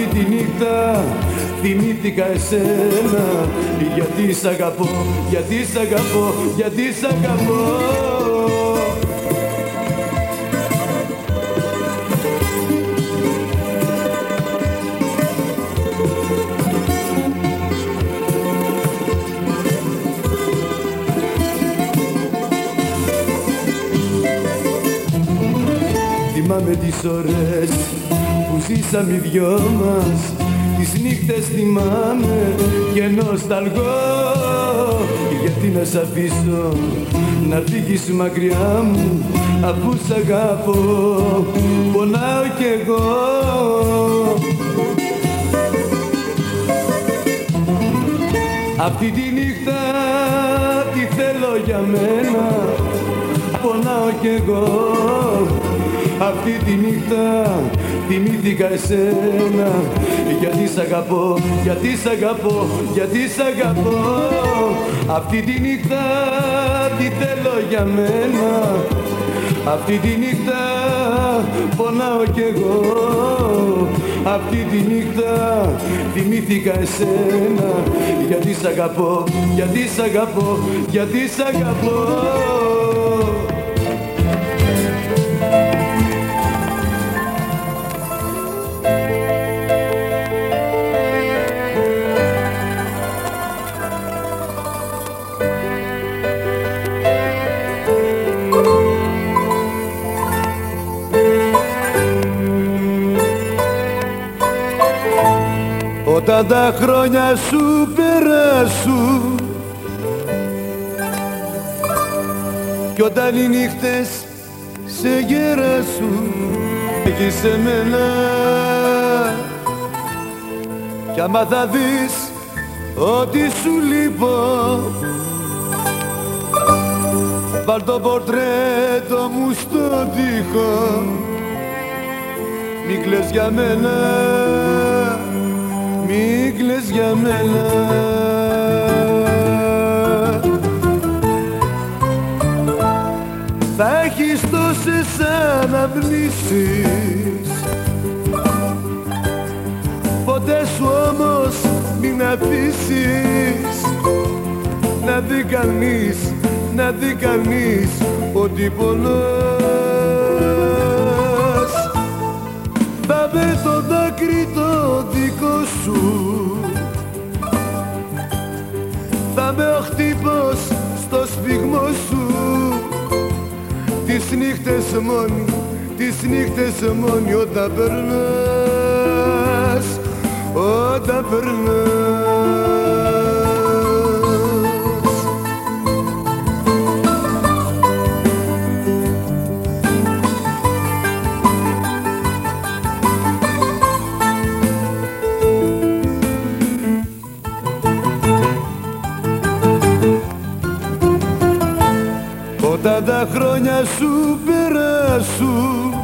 Αυτή τη νύχτα θυμήθηκα εσένα. Γιατί σ' αγαπώ, γιατί σ' αγαπώ, γιατί σ' αγαπώ. Θυμάμαι τις ώρες που ζήσαμε οι δυο μας Τις νύχτες θυμάμαι και νοσταλγώ. Γιατί να σ' αφήσω να φύγεις μακριά μου Αφού σ' αγάπω πονάω κι εγώ. Αυτή τη νύχτα τι θέλω για μένα Πονάω κι εγώ. Αυτή τη νύχτα θυμήθηκα εσένα. Γιατί σ' αγαπώ, γιατί σ' αγαπώ, γιατί σ' αγαπώ. Αυτή τη νύχτα τι θέλω για μένα. Αυτή τη νύχτα πονάω κι εγώ. Αυτή τη νύχτα θυμήθηκα εσένα. Γιατί σ' αγαπώ, γιατί σ' αγαπώ, γιατί σ' αγαπώ Όταν τα χρόνια σου περάσουν Κι όταν οι νύχτες σε γεράσουν Έχεις εμένα Κι άμα θα δεις ότι σου λείπω Βάλ το πορτρέτο μου στο τοίχο. Μην κλαις για μένα μην κλαις για μένα Θα έχεις τόσες αναμνήσεις Ποτέ σου όμως μην αφήσεις Να δει κανείς, να δει κανείς ότι πονάς Θα με το δάκρυ το δικό σου. Θα με ο χτύπος στο σφιγμό σου. Τις νύχτες μόνοι, τις νύχτες μόνοι όταν περνάς Όταν περνάς τα χρόνια σου περάσουν.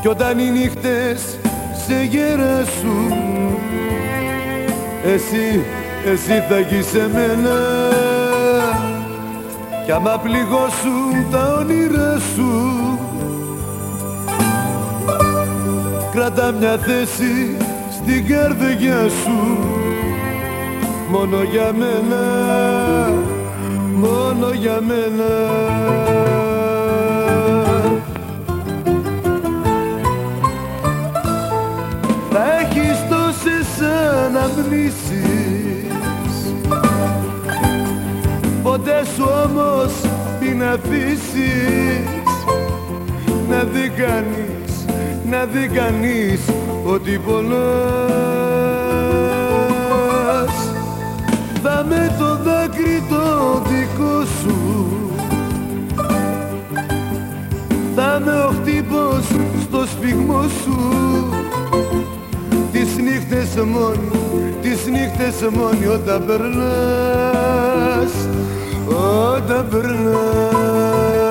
Κι όταν οι νύχτες σε γεράσουν Εσύ, εσύ θα γεις σε μένα Κι άμα πληγώσουν τα όνειρά σου Κράτα μια θέση στην καρδιά σου μόνο για μένα, μόνο για μένα. Θα έχεις τόσες αναμνήσεις. Ποτέ σου όμως μην αφήσεις. Να δει κανείς, να δει κανείς ότι πονάς. Θα με το δάκρυ με ο χτύπος στο σφιγμό σου. Τις νύχτες μόνοι, τις νύχτες μόνοι όταν περνάς, όταν περνάς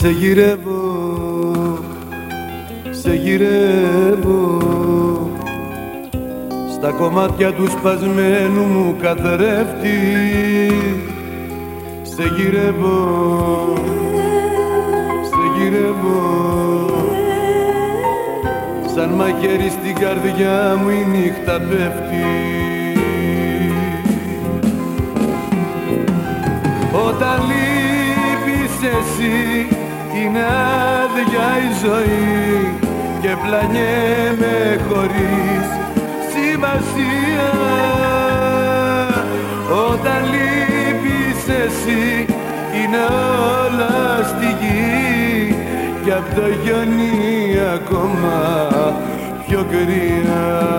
Σε γυρεύω, σε γυρεύω. Στα κομμάτια του σπασμένου μου καθρέφτη Σε γυρεύω, σε γυρεύω. Σαν μαχαίρι στην καρδιά μου η νύχτα πέφτει. Όταν λείπεις εσύ είναι άδεια η ζωή και πλανιέμαι χωρίς σημασία. Όταν λείπεις εσύ είναι όλα στη γη και απ' το γιονί ακόμα πιο κρύα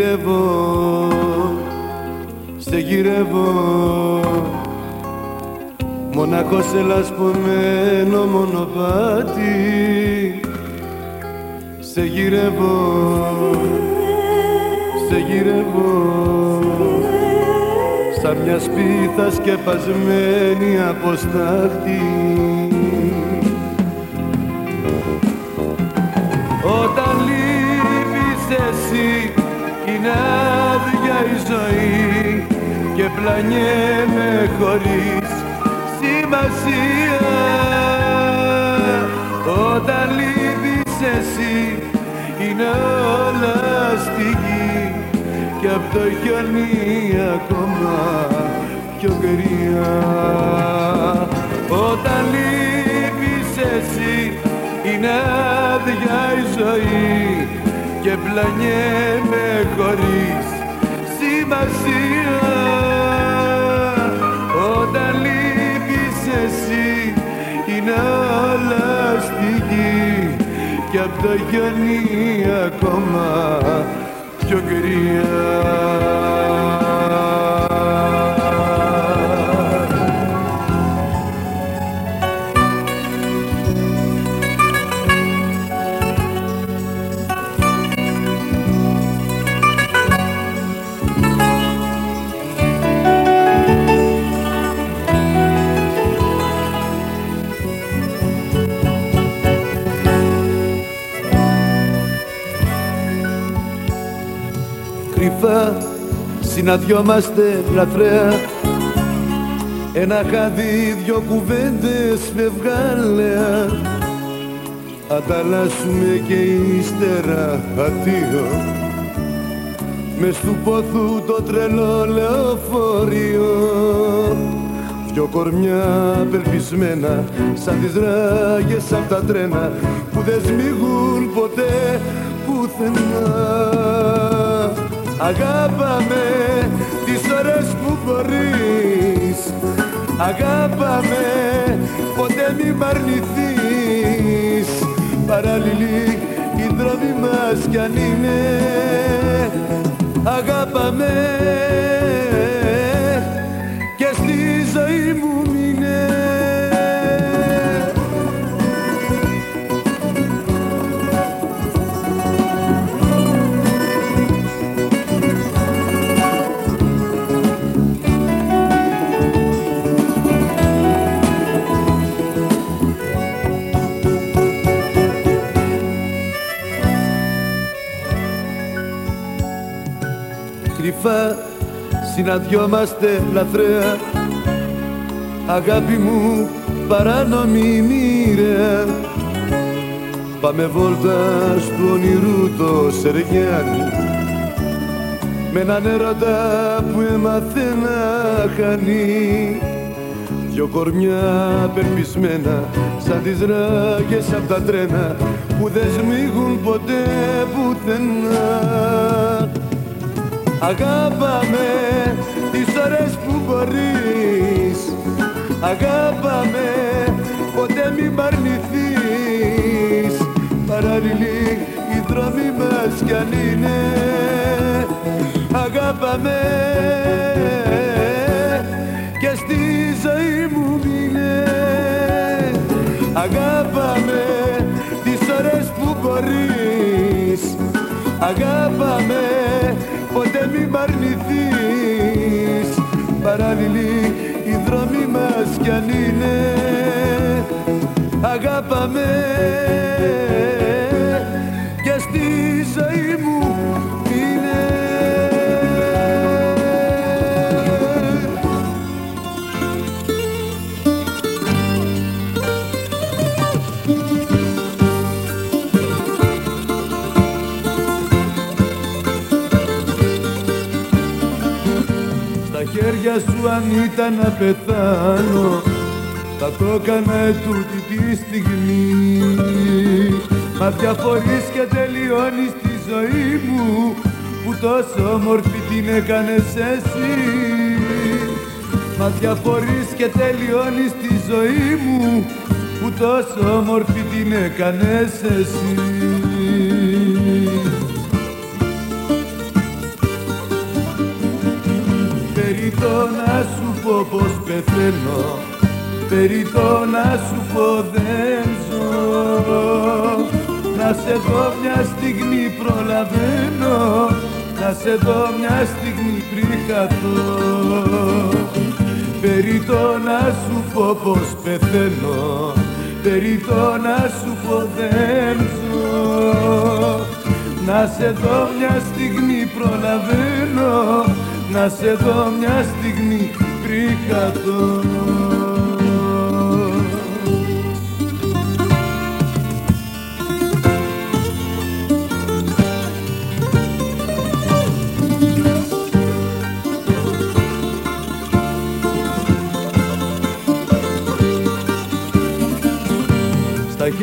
γυρεύω, σε γυρεύω. Μοναχό σε λασπωμένο μονοπάτι σε γυρεύω, σε γυρεύω. Σαν μια σπίθα σκεπασμένη από στάχτη είναι άδεια η ζωή και πλανιέμαι χωρίς σημασία. Όταν λείπεις εσύ είναι όλα στη γη και απ' το χιόνι ακόμα πιο κρύα. Όταν λείπεις εσύ είναι άδεια η ζωή και πλανιέμαι χωρίς σημασία. Όταν λείπεις εσύ είναι όλα στη γη και απ' το γιονί ακόμα πιο κρύα συναντιόμαστε λαθρέα ένα χάδι, δυο κουβέντες φευγάλαια ανταλλάσσουμε και ύστερα αντίο μες του πόθου το τρελό λεωφορείο. Δυο κορμιά απελπισμένα σαν τις ράγες απ' τα τρένα που δεν σμίγουν ποτέ πουθενά Αγάπαμε τις ώρες που μπορείς Αγάπαμε ποτέ μη μ' αρνηθείς. Παράλληλοι οι δρόμοι μας κι αν είναι. Αγάπαμε και στη ζωή μου συναντιόμαστε λαθρέα. Αγάπη μου παράνομη μοίρια Πάμε βόλτα στο όνειρου το Σεργιάνι με έναν έρωτα που έμαθε να χάνει. Δυο κορμιά περπισμένα σαν τις ράγες απ' τα τρένα που δεν σμίγουν ποτέ πουθενά Αγάπαμε τις ώρες που μπορείς. Αγάπαμε ποτέ μην μ' αρνηθείς Παράλληλοι οι δρόμοι μας κι αν είναι. Αγάπαμε και στη ζωή μου μείνε. Αγάπαμε τις ώρες που μπορείς. Αγάπαμε ποτέ μη μ' αρνηθείς Παράλληλοι οι δρόμοι μας κι αν είναι Αγάπαμε και στη ζωή χέρια σου αν ήταν να πεθάνω. Θα το έκανα τούτη τη στιγμή. Μα διαφορείς και τελειώνεις τη ζωή μου που τόσο όμορφη την έκανες εσύ. Μα διαφορείς και τελειώνεις τη ζωή μου που τόσο όμορφη την έκανες εσύ Περιτώ να σου πω δεν ζω. Να σε δω μια στιγμή προλαβαίνω. Να σε δω μια στιγμή πριν χαθώ. Περιτώ να σου πω πως πεθαίνω. Περιτώ να σου πω δεν ζω Να σε δω μια στιγμή προλαβαίνω. Να σε δω μια στιγμή πριν χαθώ.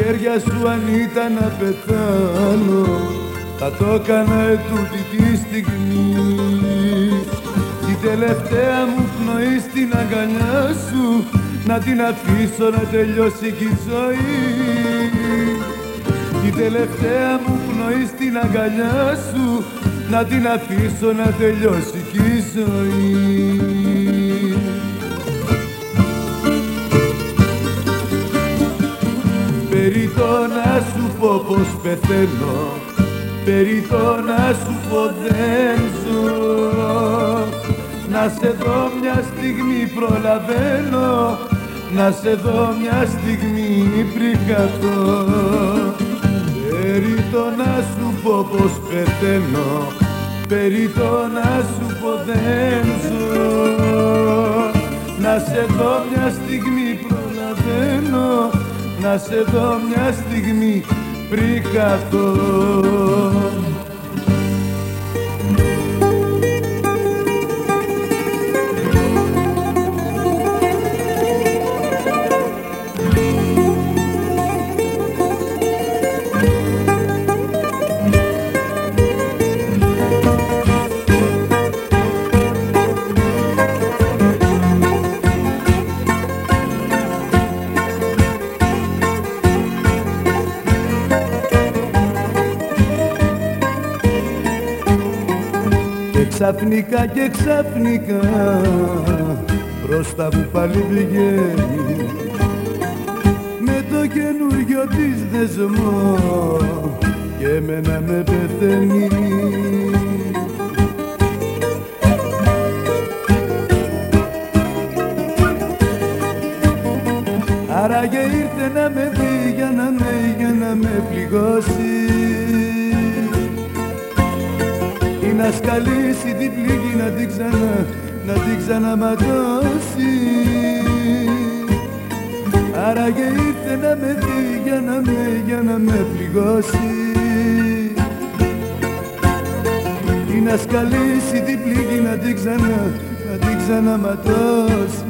Χέρια σου αν ήταν να πεθάνω. Θα το έκανα τούτη τη στιγμή. Τελευταία μου πνοή στην αγκαλιά σου να την αφήσω να τελειώσει κι η ζωή. Η τελευταία μου πνοή στην αγκαλιά σου να την αφήσω να τελειώσει κι η ζωή Περιτώ να σου πω πως πεθαίνω. Περιτώ να σου πω δεν ζω. Να σε δω μια στιγμή προλαβαίνω. Να σε δω μια στιγμή πριν χαθώ Περί το να σου πω πως πεθαίνω. Περί το να σου πω δεν ζω. Να σε δω μια στιγμή προλαβαίνω Να σε δω μια στιγμή πριν χαθώ Ξαφνικά και ξαφνικά μπροστά μου πάλι βγαίνει. Με το καινούριο της δεσμό και εμένα με πεθαίνει πληγώσει Ή να σκαλίσει την πληγή να την ξανά, να την ξαναματώσει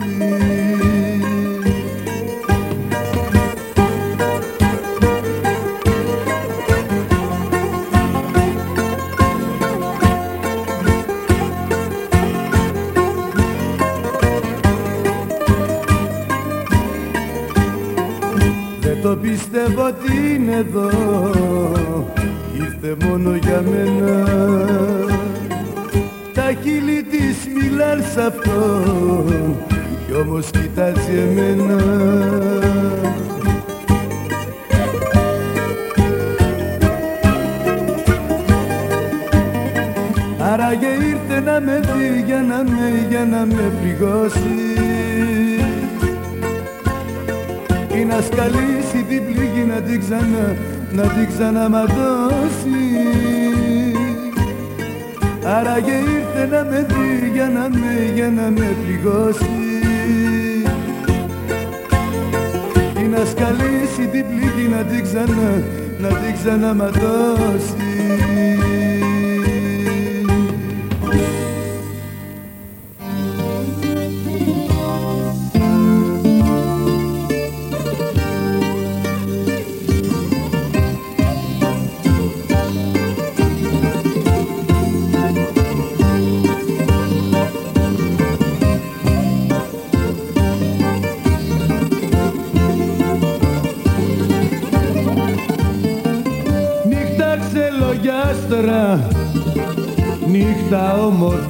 πιστεύω ότι είναι εδώ. Ήρθε μόνο για μένα. Τα χείλη της μιλάν σ' αυτό κι όμως κοιτάζει εμένα. Άραγε ήρθε να με δει για να με, για να με πληγώσει να σκαλίσει την πληγή να την ξανά, να την ξαναματώσει Άραγε ήρθε να με δει για να με, για να με πληγώσει. Ή να σκαλίσει την πληγή να την ξανά, να την ξαναματώσει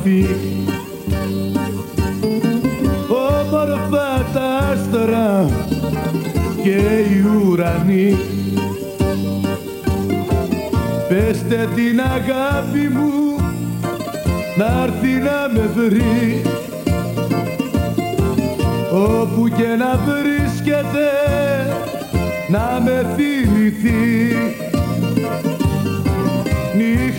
όμορφη όμορφα τα άστρα και οι ουρανοί. Πεστε την αγάπη μου να έρθει να με βρει. Όπου και να βρίσκεται να με θυμηθεί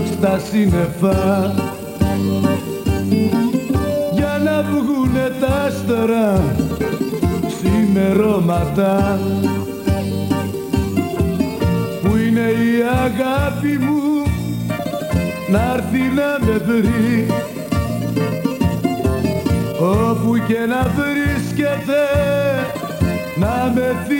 διώξ' τα σύννεφα. Για να βγουνε τα άστρα ξημερώματα. Που είναι η αγάπη μου να έρθει να με βρει. Όπου και να βρίσκεται να με θυμηθεί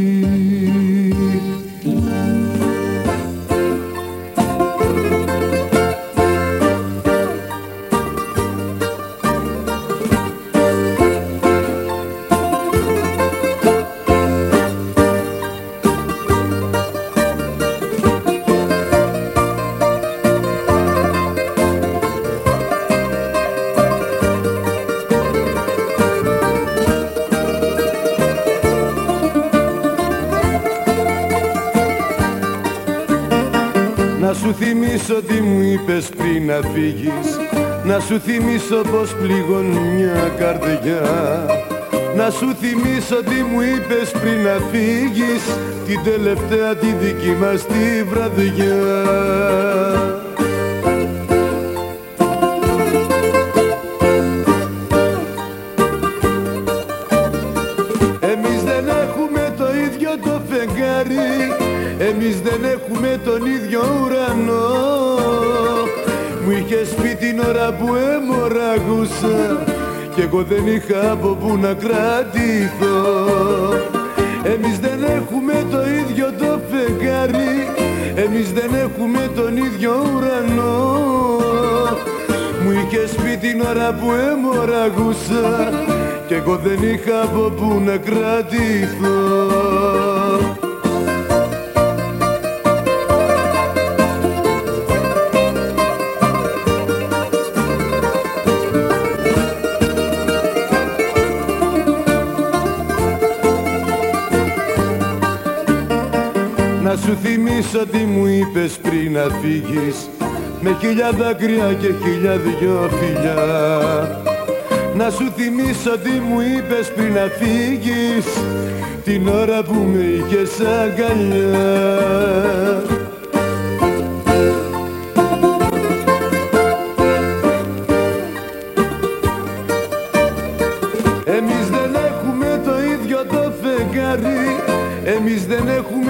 θυμίσω τι μου είπες πριν να φύγεις. Να σου θυμίσω πως πληγώνει μια καρδιά. Να σου θυμίσω τι μου είπες πριν να φύγεις. Την τελευταία τη δική μας τη βραδιά εγώ δεν είχα από που να κρατηθώ. Εμείς δεν έχουμε το ίδιο το φεγγάρι εμείς δεν έχουμε τον ίδιο ουρανό. Μου είχες πει την ώρα που έμοραγούσα κι εγώ δεν είχα από που να κρατηθώ σου θυμίσω τι μου είπες πριν να φύγεις με χίλια δάκρυα και χίλια δυο φιλιά. Να σου θυμίσω τι μου είπες πριν να φύγεις την ώρα που με είχες αγκαλιά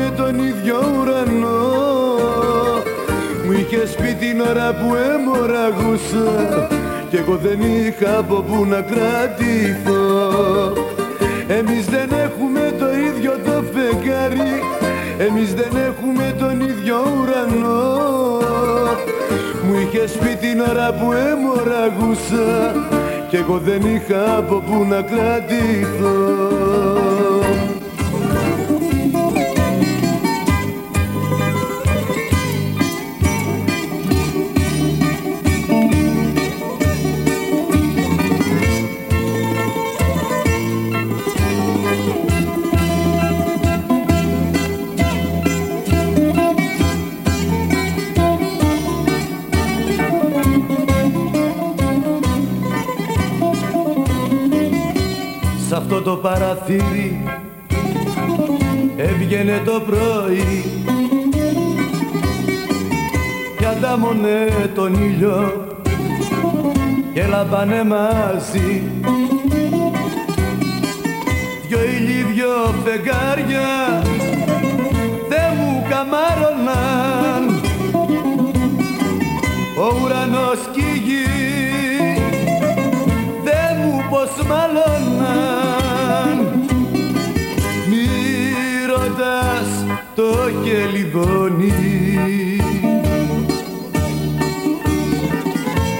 δεν έχουμε τον ίδιο ουρανό. Μου είχες πει την ώρα που έμοραγούσα κι εγώ δεν είχα από που να κρατηθώ. Εμείς δεν έχουμε το ίδιο το φεγγάρι Εμείς δεν έχουμε τον ίδιο ουρανό. Μου είχες πει την ώρα που έμοραγούσα Κι εγώ δεν είχα από που να κρατηθώ το παραθύρι. Έβγαινε το πρωί. Κι αντάμωνε τον ήλιο και λαμπάνε μαζί. Δυο ήλιοι δυο φεγγάρια δεν μου καμάρωναν. Ο ουρανός το κελιδόνι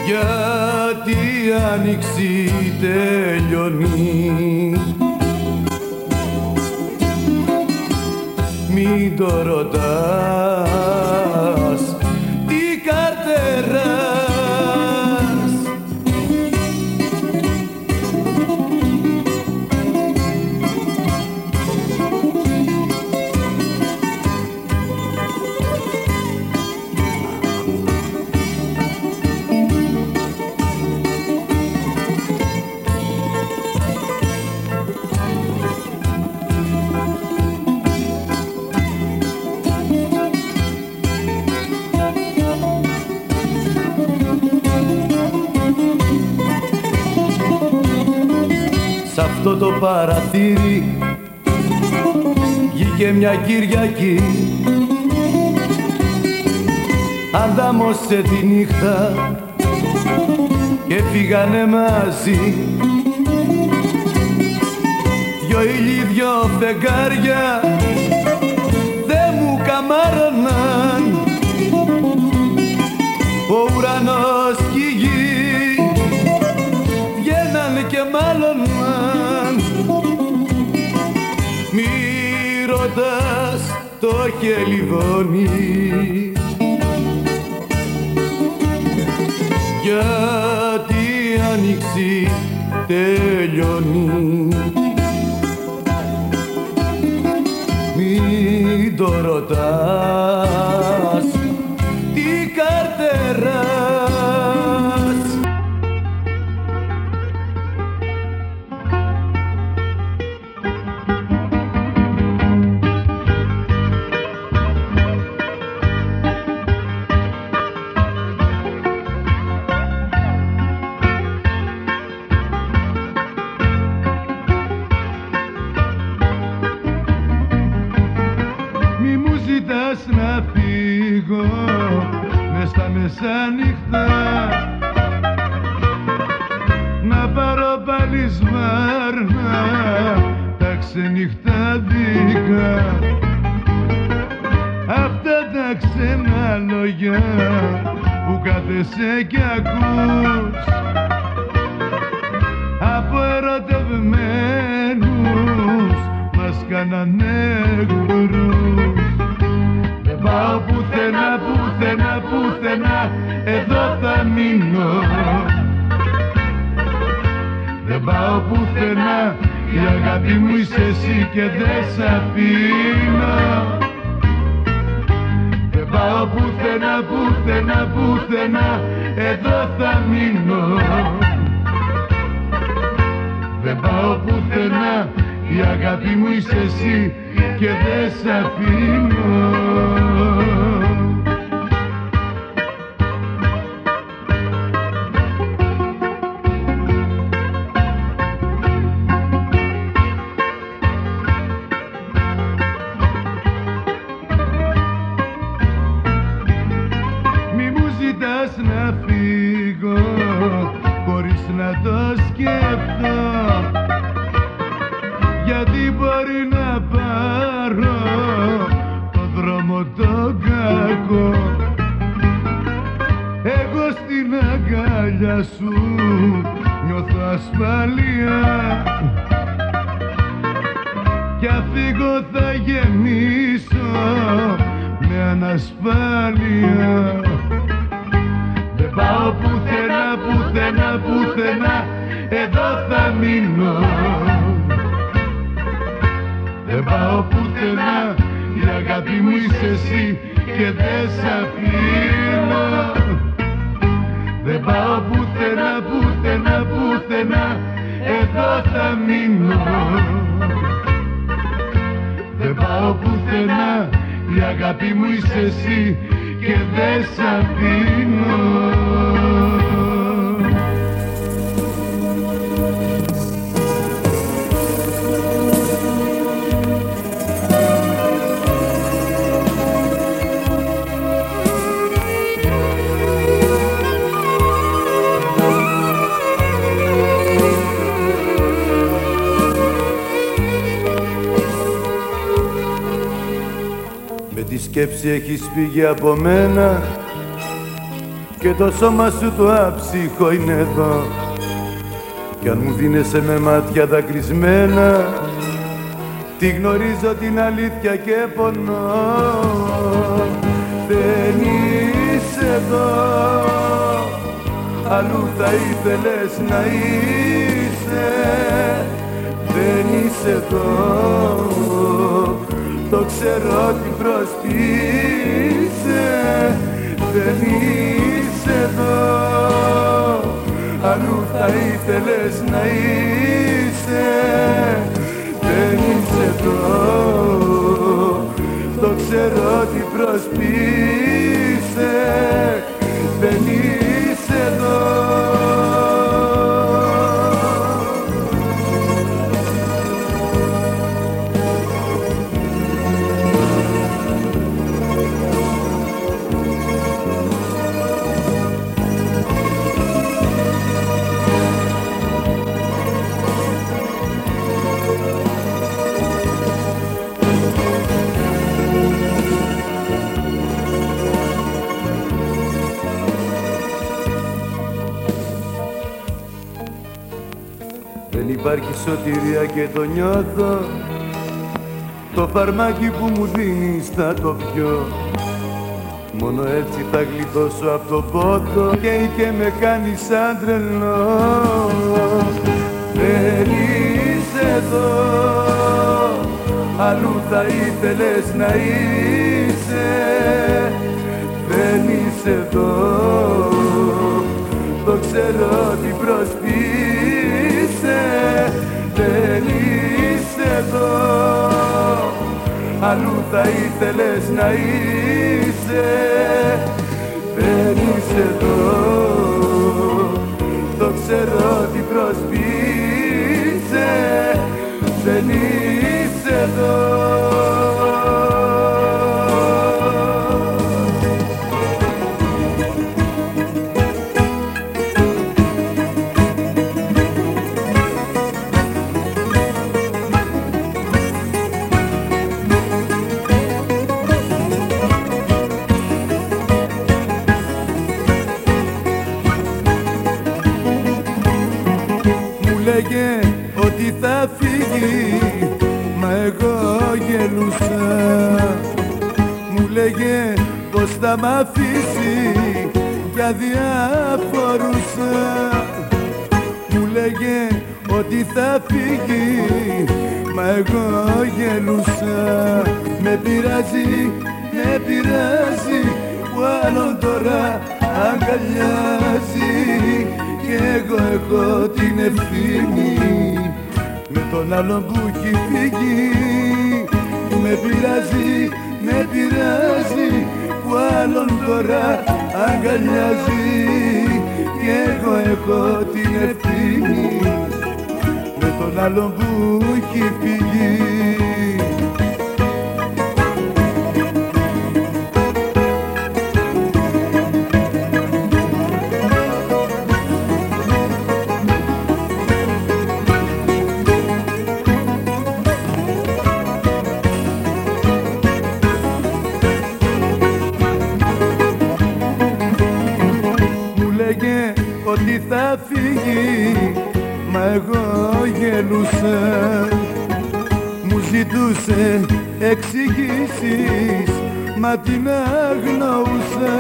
γιατί η άνοιξη τελειώνει. Μην το ρωτάς παραθύρι βγήκε μια Κυριακή. Αντάμωσε τη νύχτα και φύγανε μαζί. Δυο ήλιοι δυο φεγγάρια δε μου καμάρωναν. Ο ουρανός ρωτάς το χελιδόνι γιατί η άνοιξη τελειώνει. Μην το ρωτάς ξενυχτάδικα φύγω θα γεμίσω με ανασφάλεια. Δεν πάω πουθενά, πουθενά, πουθενά Εδώ θα μείνω. Δεν πάω πουθενά Η αγάπη μου είσαι εσύ και δεν σ' αφήνω. Δεν πάω πουθενά, πουθενά, πουθενά Εδώ θα μείνω δεν πάω πουθενά. Η αγάπη μου είσαι εσύ και δεν σ' αφήνω. Σκέψη έχεις φύγει από μένα και το σώμα σου το άψυχο είναι εδώ. Κι αν μου δίνεσαι με μάτια δακρυσμένα τη γνωρίζω την αλήθεια και πονώ. Δεν είσαι εδώ αλλού θα ήθελες να είσαι. Δεν είσαι εδώ το ξέρω τι προσπίσε δεν είσαι εδώ. Αλλού θα ήθελες να είσαι. Δεν είσαι εδώ. Το ξέρω τι προσπίσε σωτηρία και το νιώθω. Το φαρμάκι που μου δίνεις θα το πιω. Μόνο έτσι θα γλιτώσω από το πότο. Και, και με κάνει σαν τρελό. Δεν είσαι εδώ. Αλλού θα ήθελες να είσαι. Δεν είσαι εδώ. Το ξέρω τι προσποιείς δεν είσαι εδώ. Αλλού θα ήθελες να είσαι. Δεν είσαι εδώ. Το ξέρω τι προσποιείσαι δεν είσαι Μα εγώ γελούσα. Μου λέγε πως θα μ' αφήσει Κι αδιαφορούσα Μου λέγε ότι θα φύγει. Μα εγώ γελούσα. Με πειράζει, με πειράζει. Που άλλον τώρα αγκαλιάζει. Και εγώ έχω την ευθύνη τον άλλον που έχει φύγει με πειράζει, με πειράζει που άλλον τώρα αγκαλιάζει. Και εγώ έχω την ευθύνη με τον άλλον που έχει φύγει Μα την αγνοούσα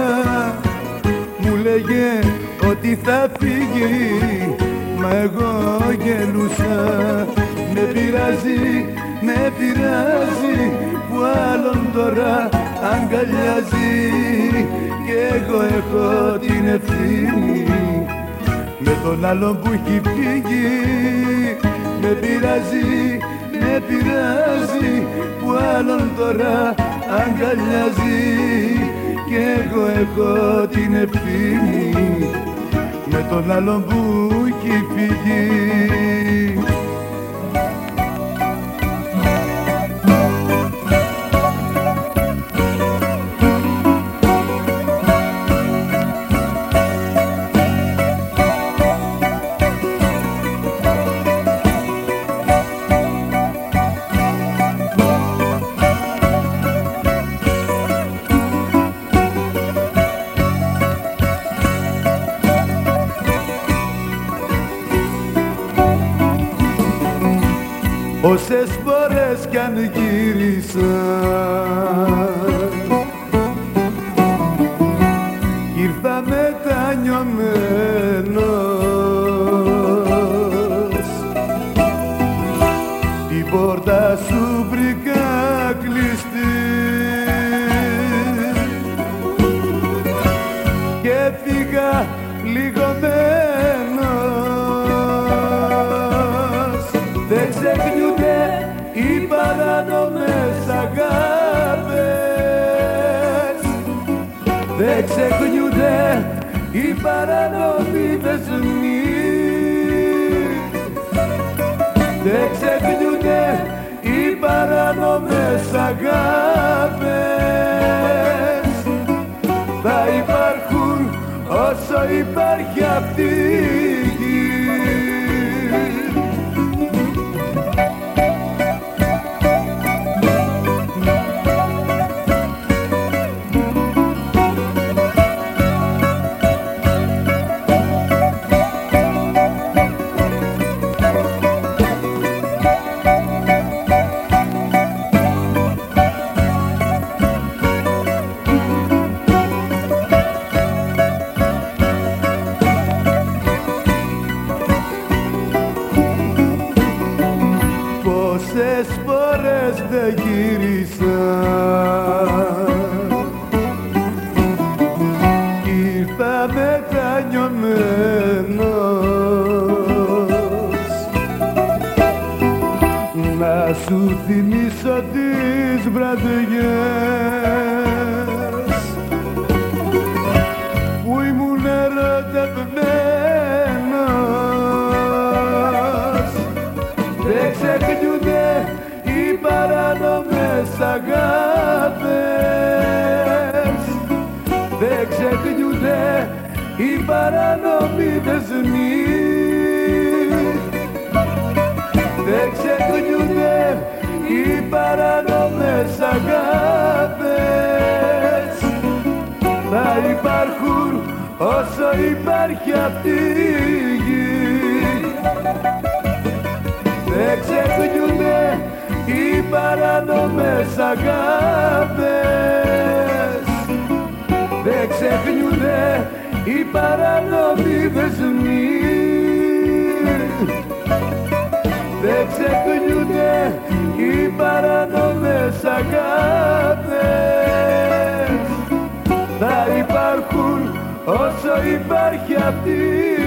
Μου λέγε ότι θα φύγει Μα εγώ γελούσα. Με πειράζει, με πειράζει Που άλλον τώρα αγκαλιάζει. Και εγώ έχω την ευθύνη με τον άλλον που έχει φύγει. Με πειράζει, με πειράζει που άλλον τώρα αγκαλιάζει. Και εγώ έχω την ευθύνη με τον άλλον που έχει φύγει Você αγάπες θα υπάρχουν όσο υπάρχει αυτή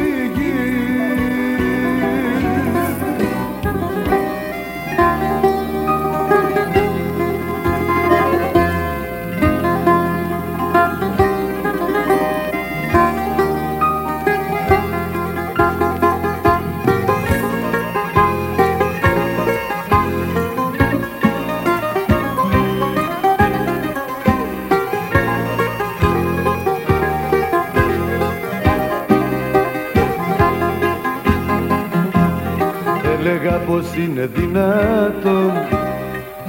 είναι δυνατόν.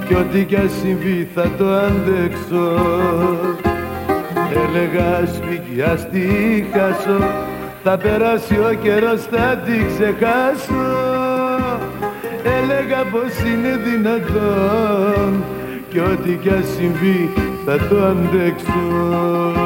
Κι ό,τι κι ας συμβεί θα το αντέξω. Έλεγα σφίγγει ας τη χάσω. Θα περάσει ο καιρός θα τη ξεχάσω Έλεγα πως είναι δυνατόν. Κι ό,τι κι ας συμβεί θα το αντέξω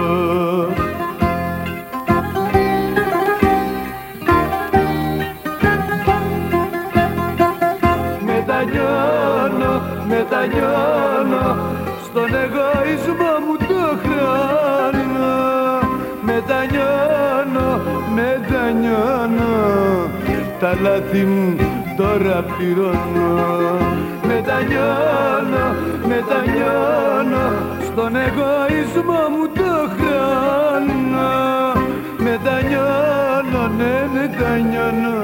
τα λάθη μου τώρα πληρώνω. Μετανιώνω, μετανιώνω στον εγωισμό μου το χρόνο. Μετανιώνω, ναι μετανιώνω.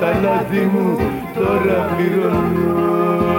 Τα λάθη μου τώρα πληρώνω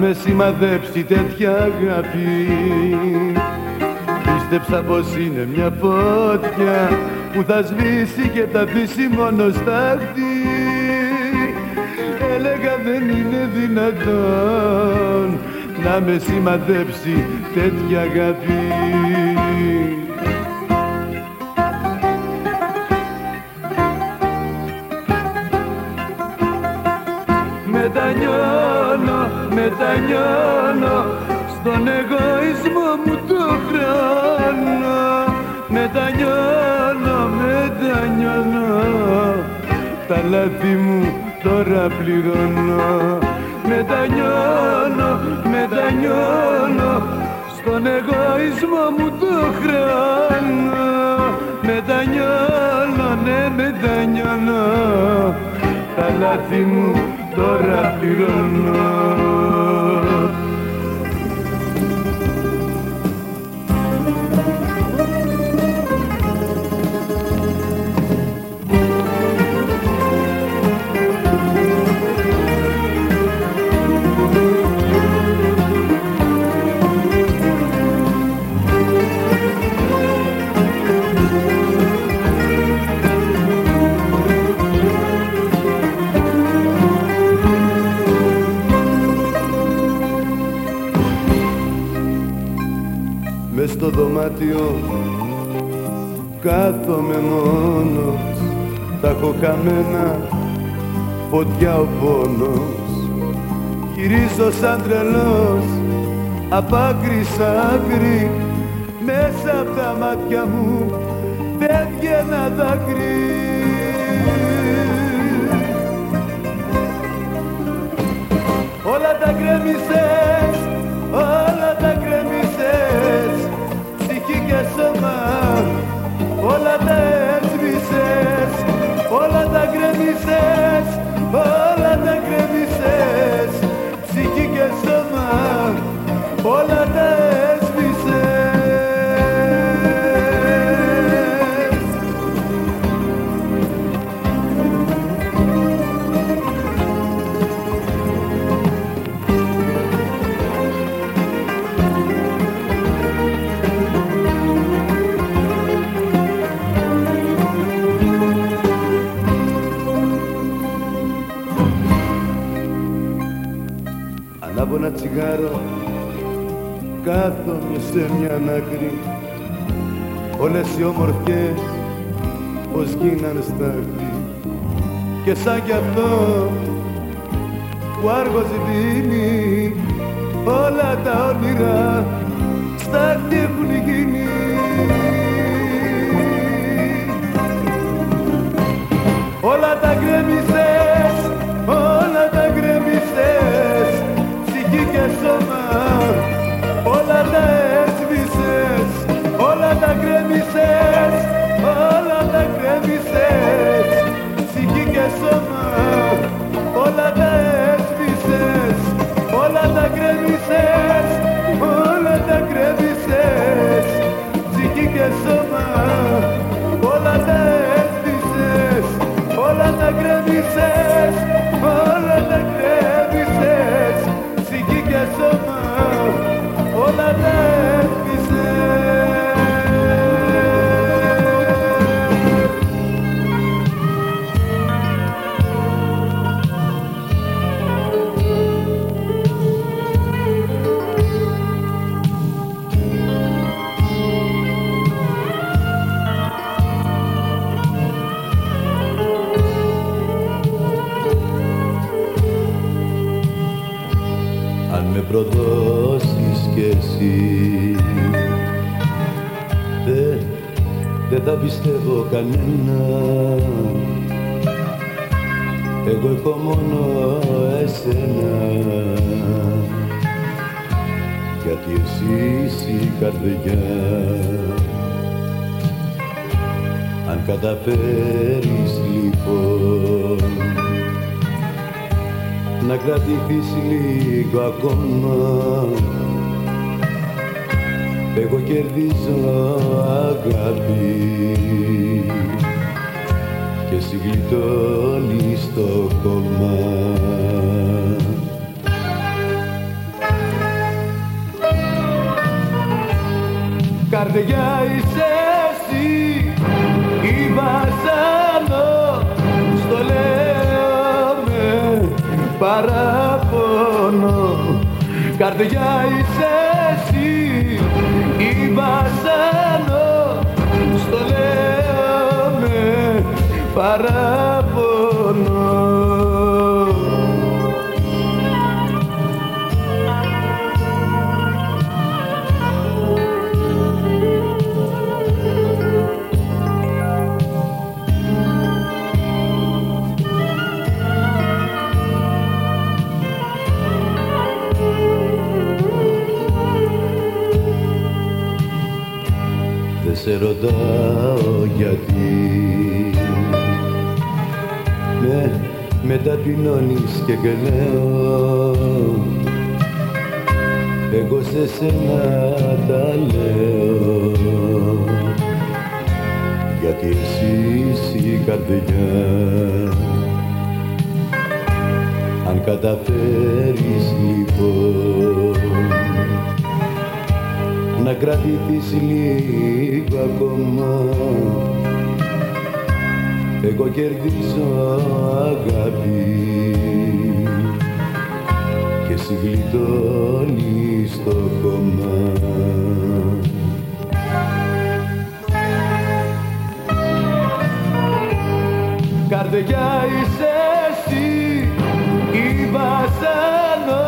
με σημαδέψει τέτοια αγάπη. Πίστεψα πως είναι μια φώτια που θα σβήσει και θα αφήσει μόνο στάχτη. Έλεγα δεν είναι δυνατόν να με σημαδέψει τέτοια αγάπη λάθη μου τώρα πληρώνω. Μετανιώνω, μετανιώνω στον εγωισμό μου το χρόνο. Μετανιώνω, ναι μετανιώνω τα λάθη μου τώρα πληρώνω τα έχω καμένα φωτιά ο πόνος. Γυρίζω σαν τρελός απ' άκρη σ' άκρη. Μέσα απ' τα μάτια μου φεύγει ένα δάκρυ. Όλα τα γκρέμισες, όλα τα γκρέμισες και σώμα όλα τα έσβησες, όλα τα γκρεμίσες, όλα τα γκρεμίσες ψυχή και σώμα όλα τα τσιγάρο κάθομαι σε μια άκρη. Όλες οι όμορφιες πως γίναν στάχτη και σαν κι αυτό που άργος δίνει όλα τα όνειρα στάχτη έχουν γίνει δεν θα πιστεύω κανένα. Εγώ έχω μόνο εσένα. Γιατί εσύ είσαι η καρδιά. Αν καταφέρεις λοιπόν να κρατηθείς λίγο ακόμα εγώ κερδίζω αγάπη. Και εσύ γλιτώνεις το κόμμα. Καρδιά είσαι εσύ η βασάνο στο λέω με παράπονο Καρδιά είσαι παράπονο Δεν σε ρωτάω γιατί Με, με ταπεινώνεις και κλαίω Εγώ σε σένα τα λέω. Γιατί εσύ είσαι η καρδιά. Αν καταφέρεις λοιπόν να κρατηθείς λίγο ακόμα εγώ κερδίζω αγάπη. Και εσύ γλιτώνεις το κόμμα Καρδιά είσαι εσύ η βασάνο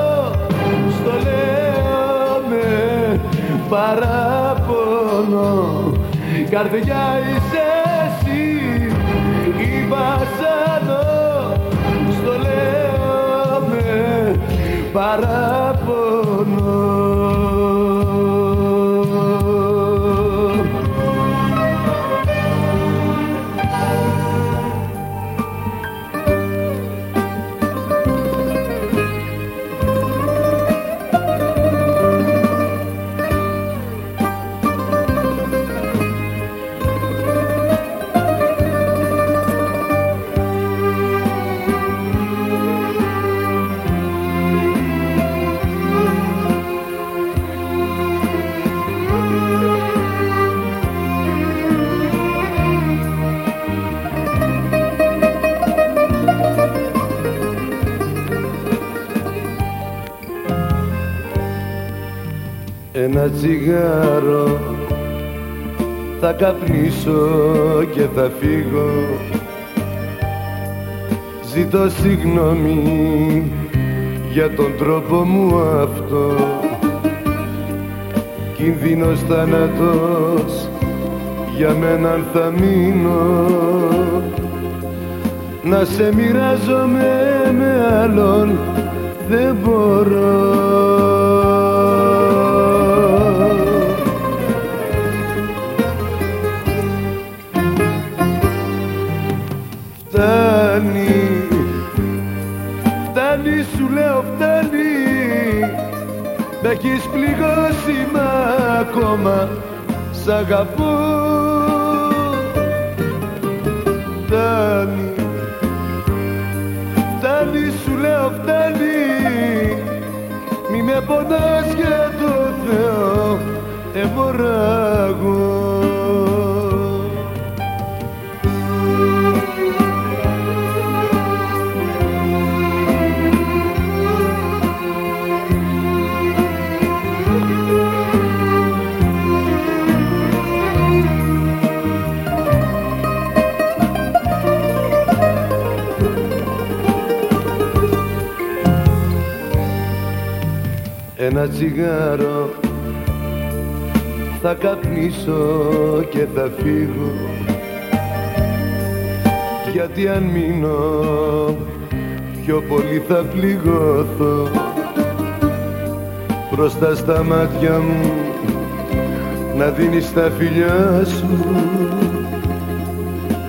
στο λέω με παράπονο Καρδιά είσαι παράπονο ένα τσιγάρο. Θα καπνίσω και θα φύγω. Ζητώ συγγνώμη για τον τρόπο μου αυτό. Κινδύνος θάνατος για μένα θα μείνω. Να σε μοιράζομαι με άλλον δεν μπορώ έχεις πληγώσει μα ακόμα σ' αγαπώ. Φτάνει, φτάνει σου λέω φτάνει. Μη με πονάς για το Θεό εμωράγω ένα τσιγάρο. Θα καπνίσω και θα φύγω. Γιατί αν μείνω πιο πολύ θα πληγώθω. Μπροστά στα μάτια μου να δίνεις τα φιλιά σου.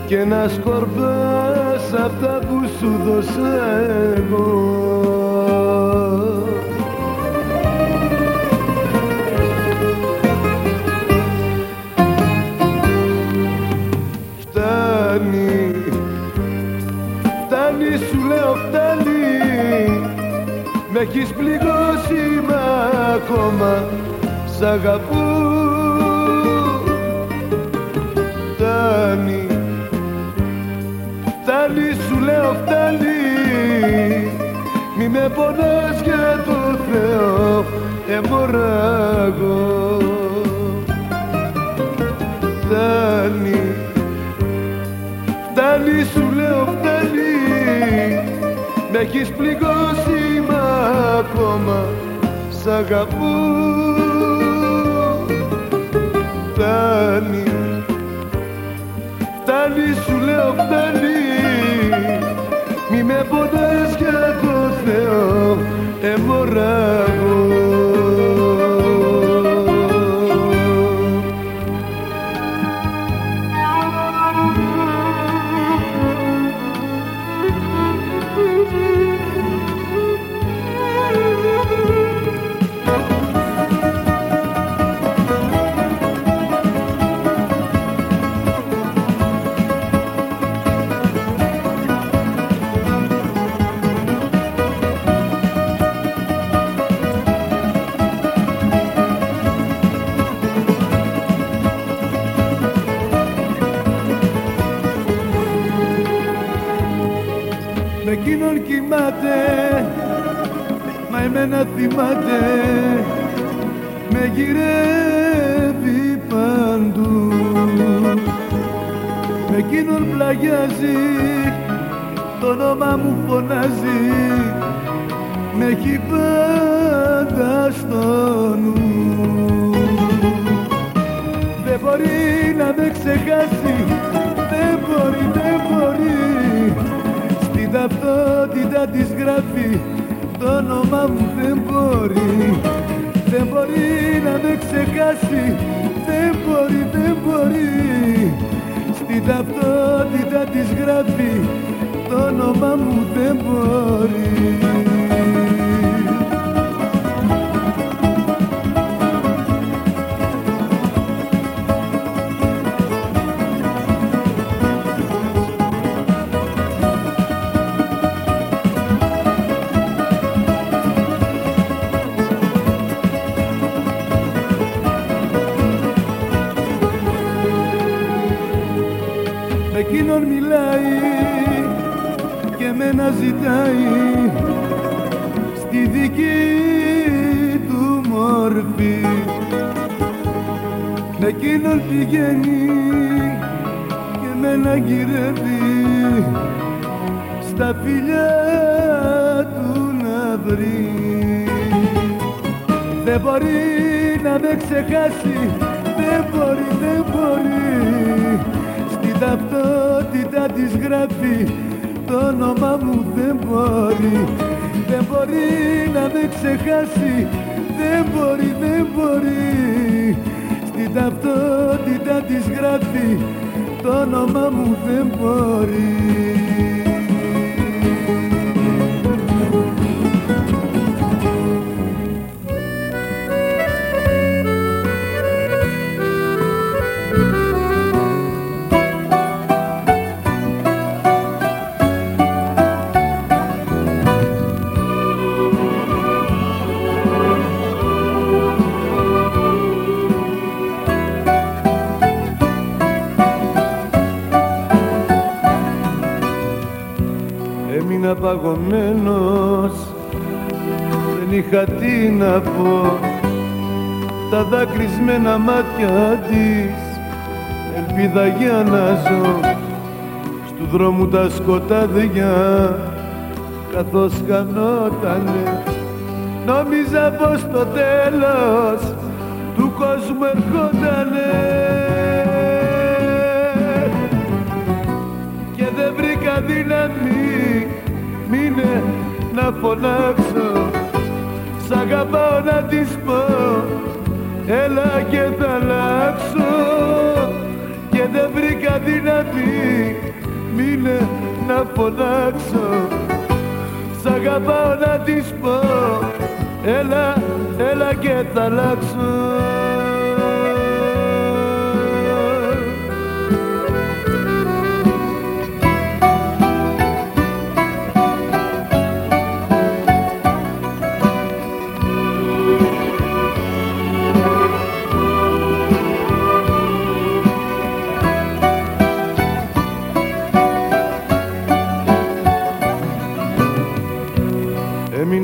Και να σκορπάς αυτά που σου δώσα εγώ έχεις πληγώσει μα ακόμα σ' αγαπώ. Φτάνει, φτάνει σου λέω φτάνει. Μη με πονάς για το Θεό εμωράγω Φτάνει, φτάνει σου λέω φτάνει Μ' έχεις πληγώσει ακόμα σ' αγαπώ. Φτάνει, φτάνει σου λέω φτάνει. Μη με πονάς για το Θεό εμωράγω εμένα θυμάται. Με γυρεύει παντού. Με εκείνον πλαγιάζει. Το όνομα μου φωνάζει. Με έχει πάντα στο νου. Δεν μπορεί να με ξεχάσει. Δεν μπορεί, δεν μπορεί. Στην ταυτότητα της γράφει το όνομα μου δεν μπορεί. Δεν μπορεί να με ξεχάσει. Δεν μπορεί, δεν μπορεί. Στην ταυτότητα της γράφει. Το όνομα μου δεν μπορεί παγωμένος δεν είχα τι να πω. Τα δάκρυσμένα μάτια της ελπίδα για να ζω. Στου δρόμου τα σκοτάδια καθώς χανότανε. Νόμιζα πως το τέλος του κόσμου ερχότανε. Και δεν βρήκα δύναμη μείνε να φωνάξω. Σ' αγαπάω να της πω. Έλα και θα αλλάξω. Και δεν βρήκα δύναμη Μείνε να φωνάξω. Σ' αγαπάω να της πω. Έλα, έλα και θα αλλάξω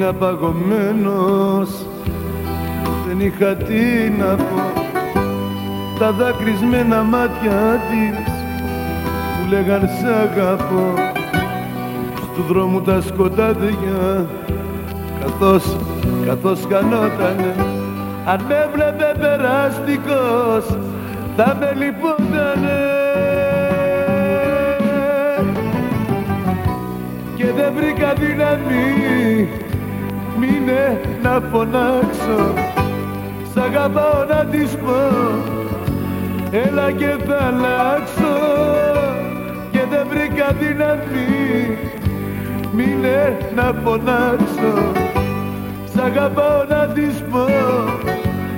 έμεινα παγωμένος δεν είχα τι να πω. Τα δάκρυσμένα μάτια της που λέγαν σ' αγαπώ στου δρόμου τα σκοτάδια καθώς, καθώς κανότανε αν με βλέπε περαστικός θα με λυπότανε και δεν βρήκα δύναμη μείνε να φωνάξω. Σ' αγαπάω να της πω. Έλα και θα αλλάξω. Και δεν βρήκα δύναμη Μείνε να φωνάξω. Σ' αγαπάω να της πω.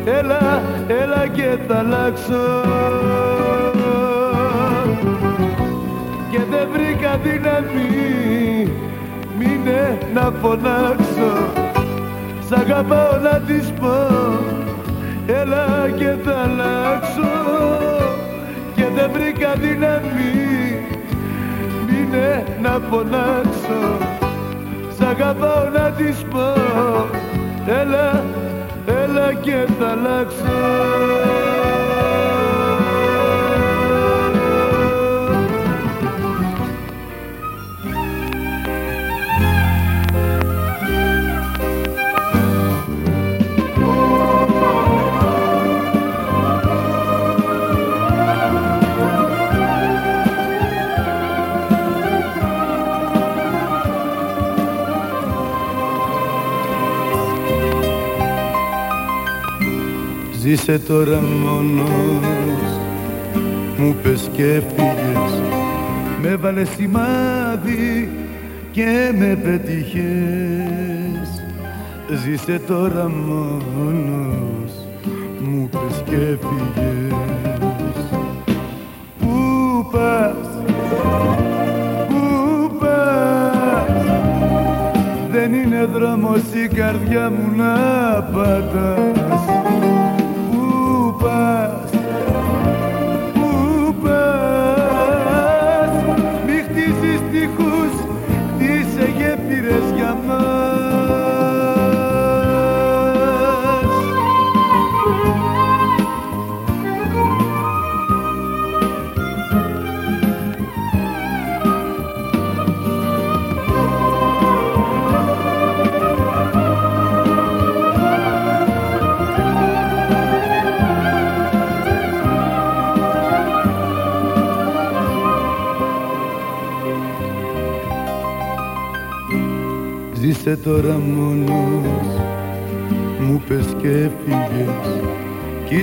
Έλα, έλα και θα αλλάξω. Και δεν βρήκα δύναμη Μείνε να φωνάξω Σ' αγαπάω να της πω Έλα και θα αλλάξω. Και δεν βρήκα δύναμη Μείνε να φωνάξω. Σ' αγαπάω να της πω Έλα, έλα και θα αλλάξω Ζήσε τώρα μόνος Μου πες και φύγες. Με βάλε σημάδι και με πετύχες. Ζήσε τώρα μόνος Μου πες και φύγες. Πού πας Πού πας. Δεν είναι δρόμος η καρδιά μου να πατάς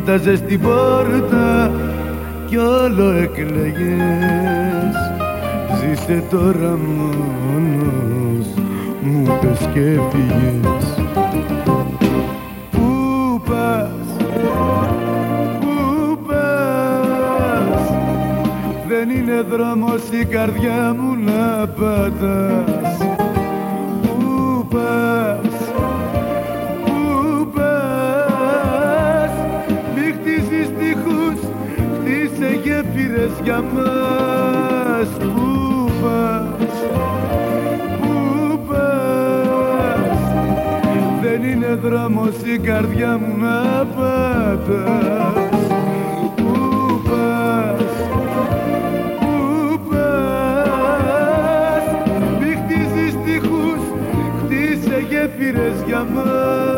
Κοίταζες την πόρτα Κι όλο εκλεγες Ζήσε τώρα μόνος Μου πες και έφυγες Πού πας Πού πας. Δεν είναι δρόμος η καρδιά μου να πατάς για μας Πού πας, πού πας Δεν είναι δρόμος η καρδιά μου να πατάς γέφυρες για μας